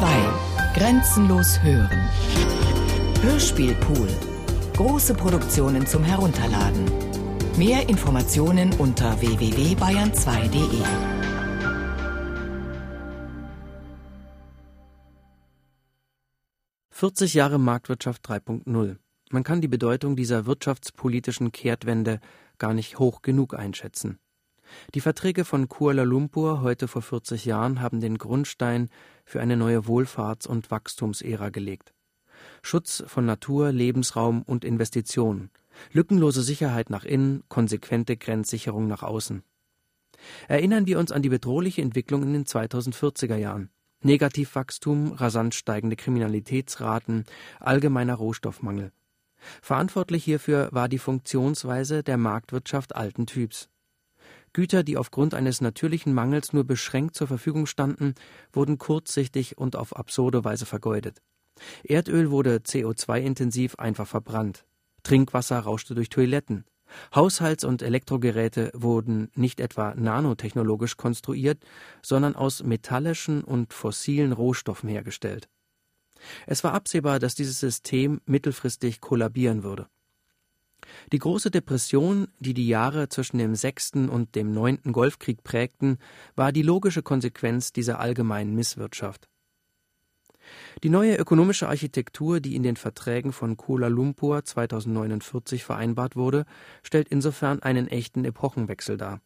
2. Grenzenlos hören. Hörspielpool. Große Produktionen zum Herunterladen. Mehr Informationen unter www.bayern2.de. »40 Jahre Marktwirtschaft 3.0. Man kann die Bedeutung dieser wirtschaftspolitischen Kehrtwende gar nicht hoch genug einschätzen. Die Verträge von Kuala Lumpur heute vor 40 Jahren haben den Grundstein für eine neue Wohlfahrts- und Wachstumsära gelegt. Schutz von Natur, Lebensraum und Investitionen, lückenlose Sicherheit nach innen, konsequente Grenzsicherung nach außen. Erinnern wir uns an die bedrohliche Entwicklung in den 2040er Jahren. Negativwachstum, rasant steigende Kriminalitätsraten, allgemeiner Rohstoffmangel. Verantwortlich hierfür war die Funktionsweise der Marktwirtschaft alten Typs. Güter, die aufgrund eines natürlichen Mangels nur beschränkt zur Verfügung standen, wurden kurzsichtig und auf absurde Weise vergeudet. Erdöl wurde CO2-intensiv einfach verbrannt. Trinkwasser rauschte durch Toiletten. Haushalts- und Elektrogeräte wurden nicht etwa nanotechnologisch konstruiert, sondern aus metallischen und fossilen Rohstoffen hergestellt. Es war absehbar, dass dieses System mittelfristig kollabieren würde. Die große Depression, die die Jahre zwischen dem sechsten und dem neunten Golfkrieg prägten, war die logische Konsequenz dieser allgemeinen Misswirtschaft. Die neue ökonomische Architektur, die in den Verträgen von Kuala Lumpur 2049 vereinbart wurde, stellt insofern einen echten Epochenwechsel dar.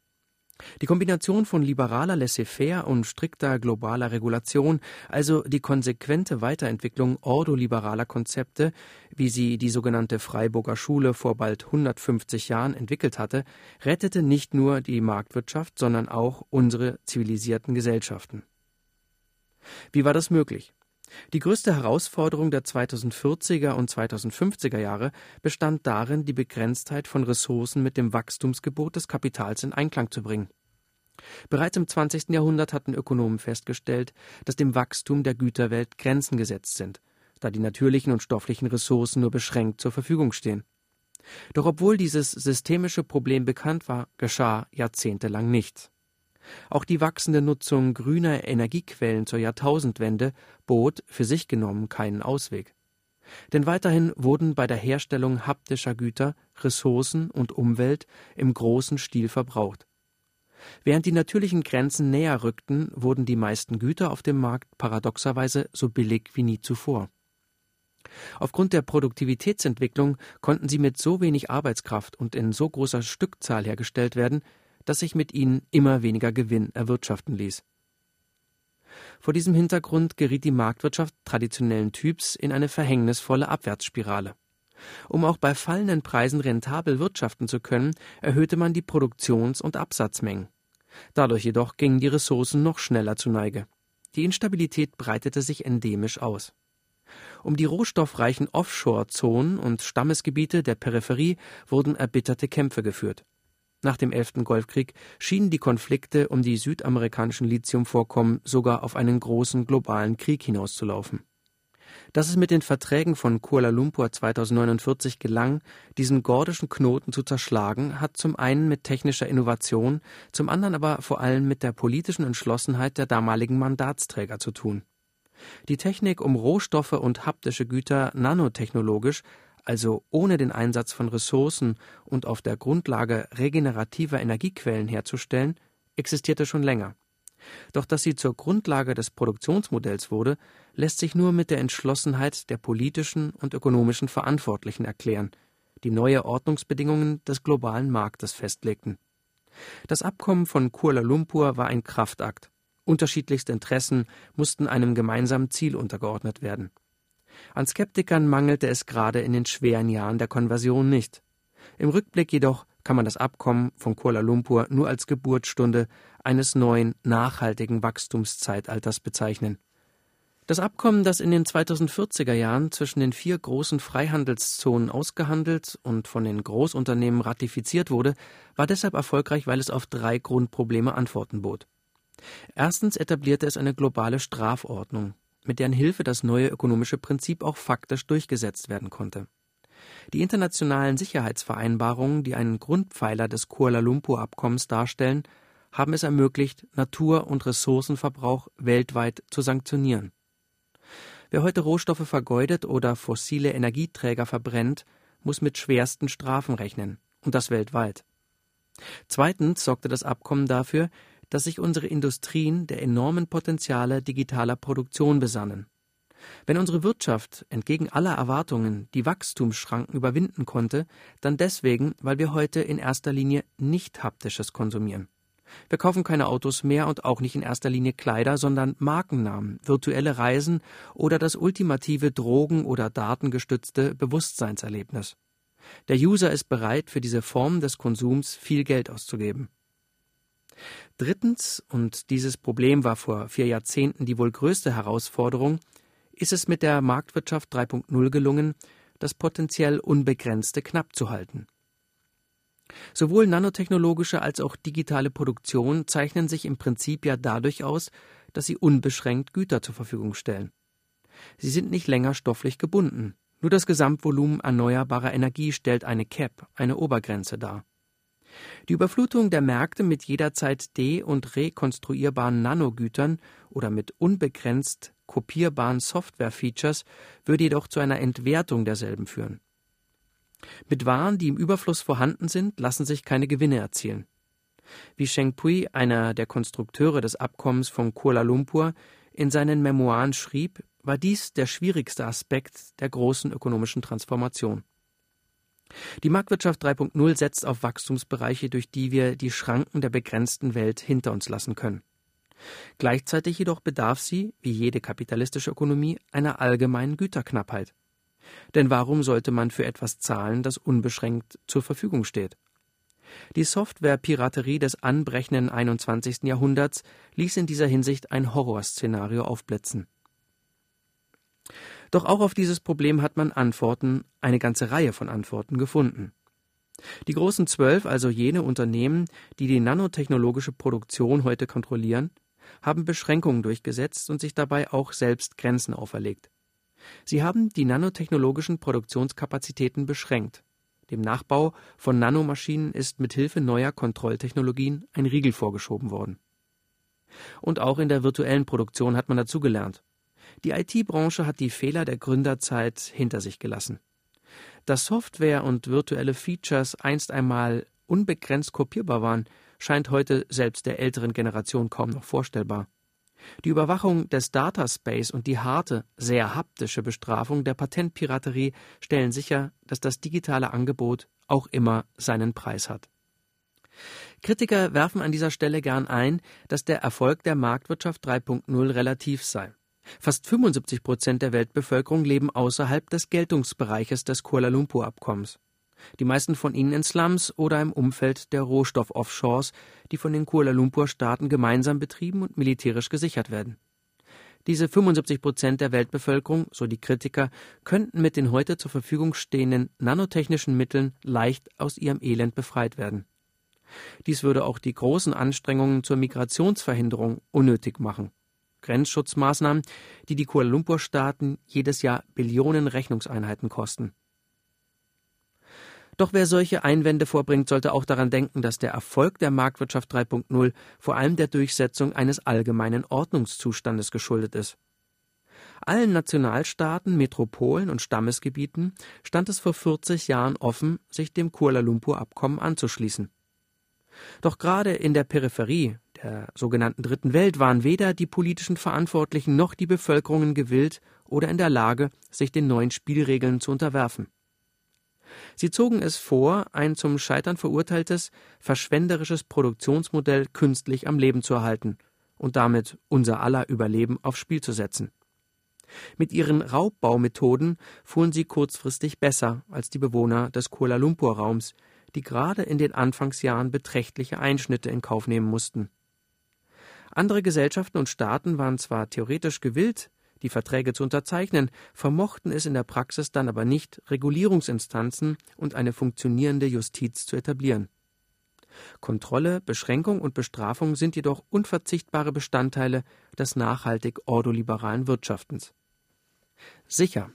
Die Kombination von liberaler Laissez-faire und strikter globaler Regulation, also die konsequente Weiterentwicklung ordoliberaler Konzepte, wie sie die sogenannte Freiburger Schule vor bald 150 Jahren entwickelt hatte, rettete nicht nur die Marktwirtschaft, sondern auch unsere zivilisierten Gesellschaften. Wie war das möglich? Die größte Herausforderung der 2040er und 2050er Jahre bestand darin, die Begrenztheit von Ressourcen mit dem Wachstumsgebot des Kapitals in Einklang zu bringen. Bereits im 20. Jahrhundert hatten Ökonomen festgestellt, dass dem Wachstum der Güterwelt Grenzen gesetzt sind, da die natürlichen und stofflichen Ressourcen nur beschränkt zur Verfügung stehen. Doch obwohl dieses systemische Problem bekannt war, geschah jahrzehntelang nichts. Auch die wachsende Nutzung grüner Energiequellen zur Jahrtausendwende bot für sich genommen keinen Ausweg. Denn weiterhin wurden bei der Herstellung haptischer Güter Ressourcen und Umwelt im großen Stil verbraucht. Während die natürlichen Grenzen näher rückten, wurden die meisten Güter auf dem Markt paradoxerweise so billig wie nie zuvor. Aufgrund der Produktivitätsentwicklung konnten sie mit so wenig Arbeitskraft und in so großer Stückzahl hergestellt werden, dass sich mit ihnen immer weniger Gewinn erwirtschaften ließ. Vor diesem Hintergrund geriet die Marktwirtschaft traditionellen Typs in eine verhängnisvolle Abwärtsspirale. Um auch bei fallenden Preisen rentabel wirtschaften zu können, erhöhte man die Produktions- und Absatzmengen. Dadurch jedoch gingen die Ressourcen noch schneller zu Neige. Die Instabilität breitete sich endemisch aus. Um die rohstoffreichen Offshore-Zonen und Stammesgebiete der Peripherie wurden erbitterte Kämpfe geführt. Nach dem elften Golfkrieg schienen die Konflikte um die südamerikanischen Lithiumvorkommen sogar auf einen großen globalen Krieg hinauszulaufen. Dass es mit den Verträgen von Kuala Lumpur 2049 gelang, diesen gordischen Knoten zu zerschlagen, hat zum einen mit technischer Innovation, zum anderen aber vor allem mit der politischen Entschlossenheit der damaligen Mandatsträger zu tun. Die Technik, um Rohstoffe und haptische Güter nanotechnologisch also ohne den Einsatz von Ressourcen und auf der Grundlage regenerativer Energiequellen herzustellen, existierte schon länger. Doch dass sie zur Grundlage des Produktionsmodells wurde, lässt sich nur mit der Entschlossenheit der politischen und ökonomischen Verantwortlichen erklären, die neue Ordnungsbedingungen des globalen Marktes festlegten. Das Abkommen von Kuala Lumpur war ein Kraftakt. Unterschiedlichste Interessen mussten einem gemeinsamen Ziel untergeordnet werden. An Skeptikern mangelte es gerade in den schweren Jahren der Konversion nicht. Im Rückblick jedoch kann man das Abkommen von Kuala Lumpur nur als Geburtsstunde eines neuen, nachhaltigen Wachstumszeitalters bezeichnen. Das Abkommen, das in den 2040er Jahren zwischen den vier großen Freihandelszonen ausgehandelt und von den Großunternehmen ratifiziert wurde, war deshalb erfolgreich, weil es auf drei Grundprobleme Antworten bot. Erstens etablierte es eine globale Strafordnung, mit deren Hilfe das neue ökonomische Prinzip auch faktisch durchgesetzt werden konnte. Die internationalen Sicherheitsvereinbarungen, die einen Grundpfeiler des Kuala Lumpur-Abkommens darstellen, haben es ermöglicht, Natur- und Ressourcenverbrauch weltweit zu sanktionieren. Wer heute Rohstoffe vergeudet oder fossile Energieträger verbrennt, muss mit schwersten Strafen rechnen, und das weltweit. Zweitens sorgte das Abkommen dafür, dass sich unsere Industrien der enormen Potenziale digitaler Produktion besannen. Wenn unsere Wirtschaft entgegen aller Erwartungen die Wachstumsschranken überwinden konnte, dann deswegen, weil wir heute in erster Linie nicht haptisches konsumieren. Wir kaufen keine Autos mehr und auch nicht in erster Linie Kleider, sondern Markennamen, virtuelle Reisen oder das ultimative drogen- oder datengestützte Bewusstseinserlebnis. Der User ist bereit, für diese Form des Konsums viel Geld auszugeben. Drittens, und dieses Problem war vor vier Jahrzehnten die wohl größte Herausforderung, ist es mit der Marktwirtschaft 3.0 gelungen, das potenziell Unbegrenzte knapp zu halten. Sowohl nanotechnologische als auch digitale Produktion zeichnen sich im Prinzip ja dadurch aus, dass sie unbeschränkt Güter zur Verfügung stellen. Sie sind nicht länger stofflich gebunden. Nur das Gesamtvolumen erneuerbarer Energie stellt eine Cap, eine Obergrenze dar. Die Überflutung der Märkte mit jederzeit de- und rekonstruierbaren Nanogütern oder mit unbegrenzt kopierbaren Software-Features würde jedoch zu einer Entwertung derselben führen. Mit Waren, die im Überfluss vorhanden sind, lassen sich keine Gewinne erzielen. Wie Sheng Pui, einer der Konstrukteure des Abkommens von Kuala Lumpur, in seinen Memoiren schrieb, war dies der schwierigste Aspekt der großen ökonomischen Transformation. Die Marktwirtschaft 3.0 setzt auf Wachstumsbereiche, durch die wir die Schranken der begrenzten Welt hinter uns lassen können. Gleichzeitig jedoch bedarf sie, wie jede kapitalistische Ökonomie, einer allgemeinen Güterknappheit. Denn warum sollte man für etwas zahlen, das unbeschränkt zur Verfügung steht? Die Software-Piraterie des anbrechenden 21. Jahrhunderts ließ in dieser Hinsicht ein Horrorszenario aufblitzen. Doch auch auf dieses Problem hat man Antworten, eine ganze Reihe von Antworten gefunden. Die großen zwölf, also jene Unternehmen, die die nanotechnologische Produktion heute kontrollieren, haben Beschränkungen durchgesetzt und sich dabei auch selbst Grenzen auferlegt. Sie haben die nanotechnologischen Produktionskapazitäten beschränkt. Dem Nachbau von Nanomaschinen ist mit Hilfe neuer Kontrolltechnologien ein Riegel vorgeschoben worden. Und auch in der virtuellen Produktion hat man dazugelernt. Die IT-Branche hat die Fehler der Gründerzeit hinter sich gelassen. Dass Software und virtuelle Features einst einmal unbegrenzt kopierbar waren, scheint heute selbst der älteren Generation kaum noch vorstellbar. Die Überwachung des Dataspace und die harte, sehr haptische Bestrafung der Patentpiraterie stellen sicher, dass das digitale Angebot auch immer seinen Preis hat. Kritiker werfen an dieser Stelle gern ein, dass der Erfolg der Marktwirtschaft 3.0 relativ sei. Fast 75 Prozent der Weltbevölkerung leben außerhalb des Geltungsbereiches des Kuala Lumpur-Abkommens die meisten von ihnen in Slums oder im Umfeld der Rohstoff-Offshores, die von den Kuala Lumpur-Staaten gemeinsam betrieben und militärisch gesichert werden. Diese 75 Prozent der Weltbevölkerung, so die Kritiker, könnten mit den heute zur Verfügung stehenden nanotechnischen Mitteln leicht aus ihrem Elend befreit werden. Dies würde auch die großen Anstrengungen zur Migrationsverhinderung unnötig machen. Grenzschutzmaßnahmen, die die Kuala Lumpur-Staaten jedes Jahr Billionen Rechnungseinheiten kosten. Doch wer solche Einwände vorbringt, sollte auch daran denken, dass der Erfolg der Marktwirtschaft 3.0 vor allem der Durchsetzung eines allgemeinen Ordnungszustandes geschuldet ist. Allen Nationalstaaten, Metropolen und Stammesgebieten stand es vor 40 Jahren offen, sich dem Kuala Lumpur-Abkommen anzuschließen. Doch gerade in der Peripherie, der sogenannten Dritten Welt, waren weder die politischen Verantwortlichen noch die Bevölkerungen gewillt oder in der Lage, sich den neuen Spielregeln zu unterwerfen. Sie zogen es vor, ein zum Scheitern verurteiltes, verschwenderisches Produktionsmodell künstlich am Leben zu erhalten und damit unser aller Überleben aufs Spiel zu setzen. Mit ihren Raubbaumethoden fuhren sie kurzfristig besser als die Bewohner des Kuala Lumpur Raums, die gerade in den Anfangsjahren beträchtliche Einschnitte in Kauf nehmen mussten. Andere Gesellschaften und Staaten waren zwar theoretisch gewillt, die Verträge zu unterzeichnen, vermochten es in der Praxis dann aber nicht, Regulierungsinstanzen und eine funktionierende Justiz zu etablieren. Kontrolle, Beschränkung und Bestrafung sind jedoch unverzichtbare Bestandteile des nachhaltig ordoliberalen Wirtschaftens. Sicher,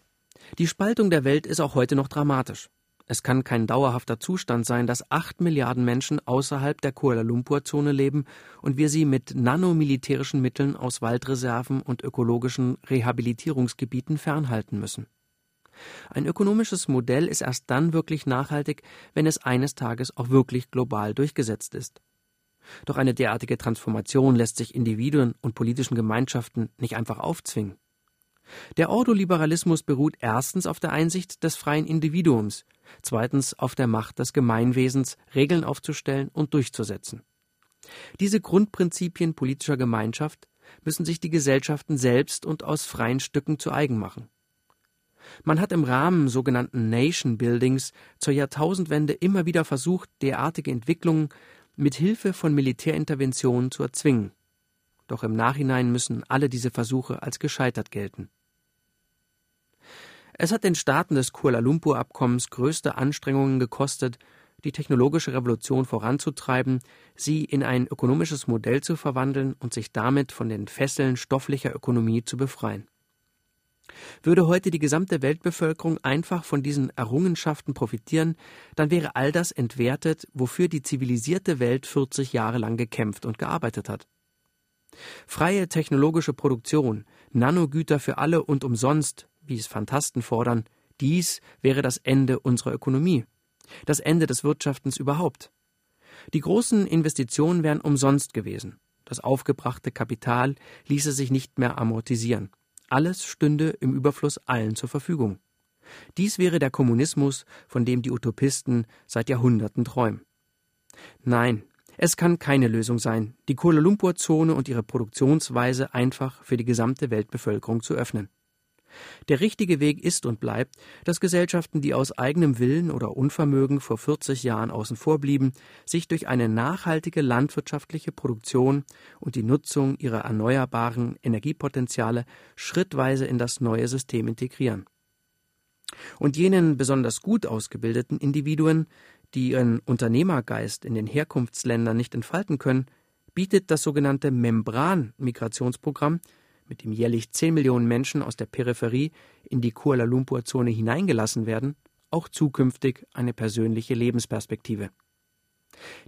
die Spaltung der Welt ist auch heute noch dramatisch. Es kann kein dauerhafter Zustand sein, dass acht Milliarden Menschen außerhalb der Kuala Lumpur-Zone leben und wir sie mit nanomilitärischen Mitteln aus Waldreserven und ökologischen Rehabilitierungsgebieten fernhalten müssen. Ein ökonomisches Modell ist erst dann wirklich nachhaltig, wenn es eines Tages auch wirklich global durchgesetzt ist. Doch eine derartige Transformation lässt sich Individuen und politischen Gemeinschaften nicht einfach aufzwingen. Der Ordoliberalismus beruht erstens auf der Einsicht des freien Individuums, zweitens auf der Macht des Gemeinwesens, Regeln aufzustellen und durchzusetzen. Diese Grundprinzipien politischer Gemeinschaft müssen sich die Gesellschaften selbst und aus freien Stücken zu eigen machen. Man hat im Rahmen sogenannten Nation Buildings zur Jahrtausendwende immer wieder versucht, derartige Entwicklungen mit Hilfe von Militärinterventionen zu erzwingen. Doch im Nachhinein müssen alle diese Versuche als gescheitert gelten. Es hat den Staaten des Kuala Lumpur-Abkommens größte Anstrengungen gekostet, die technologische Revolution voranzutreiben, sie in ein ökonomisches Modell zu verwandeln und sich damit von den Fesseln stofflicher Ökonomie zu befreien. Würde heute die gesamte Weltbevölkerung einfach von diesen Errungenschaften profitieren, dann wäre all das entwertet, wofür die zivilisierte Welt 40 Jahre lang gekämpft und gearbeitet hat. Freie technologische Produktion, Nanogüter für alle und umsonst, wie es Fantasten fordern, dies wäre das Ende unserer Ökonomie, das Ende des Wirtschaftens überhaupt. Die großen Investitionen wären umsonst gewesen. Das aufgebrachte Kapital ließe sich nicht mehr amortisieren. Alles stünde im Überfluss allen zur Verfügung. Dies wäre der Kommunismus, von dem die Utopisten seit Jahrhunderten träumen. Nein, es kann keine Lösung sein, die Kuala Lumpur-Zone und ihre Produktionsweise einfach für die gesamte Weltbevölkerung zu öffnen. Der richtige Weg ist und bleibt, dass Gesellschaften, die aus eigenem Willen oder Unvermögen vor 40 Jahren außen vor blieben, sich durch eine nachhaltige landwirtschaftliche Produktion und die Nutzung ihrer erneuerbaren Energiepotenziale schrittweise in das neue System integrieren. Und jenen besonders gut ausgebildeten Individuen, die ihren Unternehmergeist in den Herkunftsländern nicht entfalten können, bietet das sogenannte Membran-Migrationsprogramm mit dem jährlich 10 Millionen Menschen aus der Peripherie in die Kuala Lumpur-Zone hineingelassen werden, auch zukünftig eine persönliche Lebensperspektive.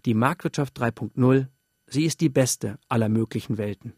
Die Marktwirtschaft 3.0, sie ist die beste aller möglichen Welten.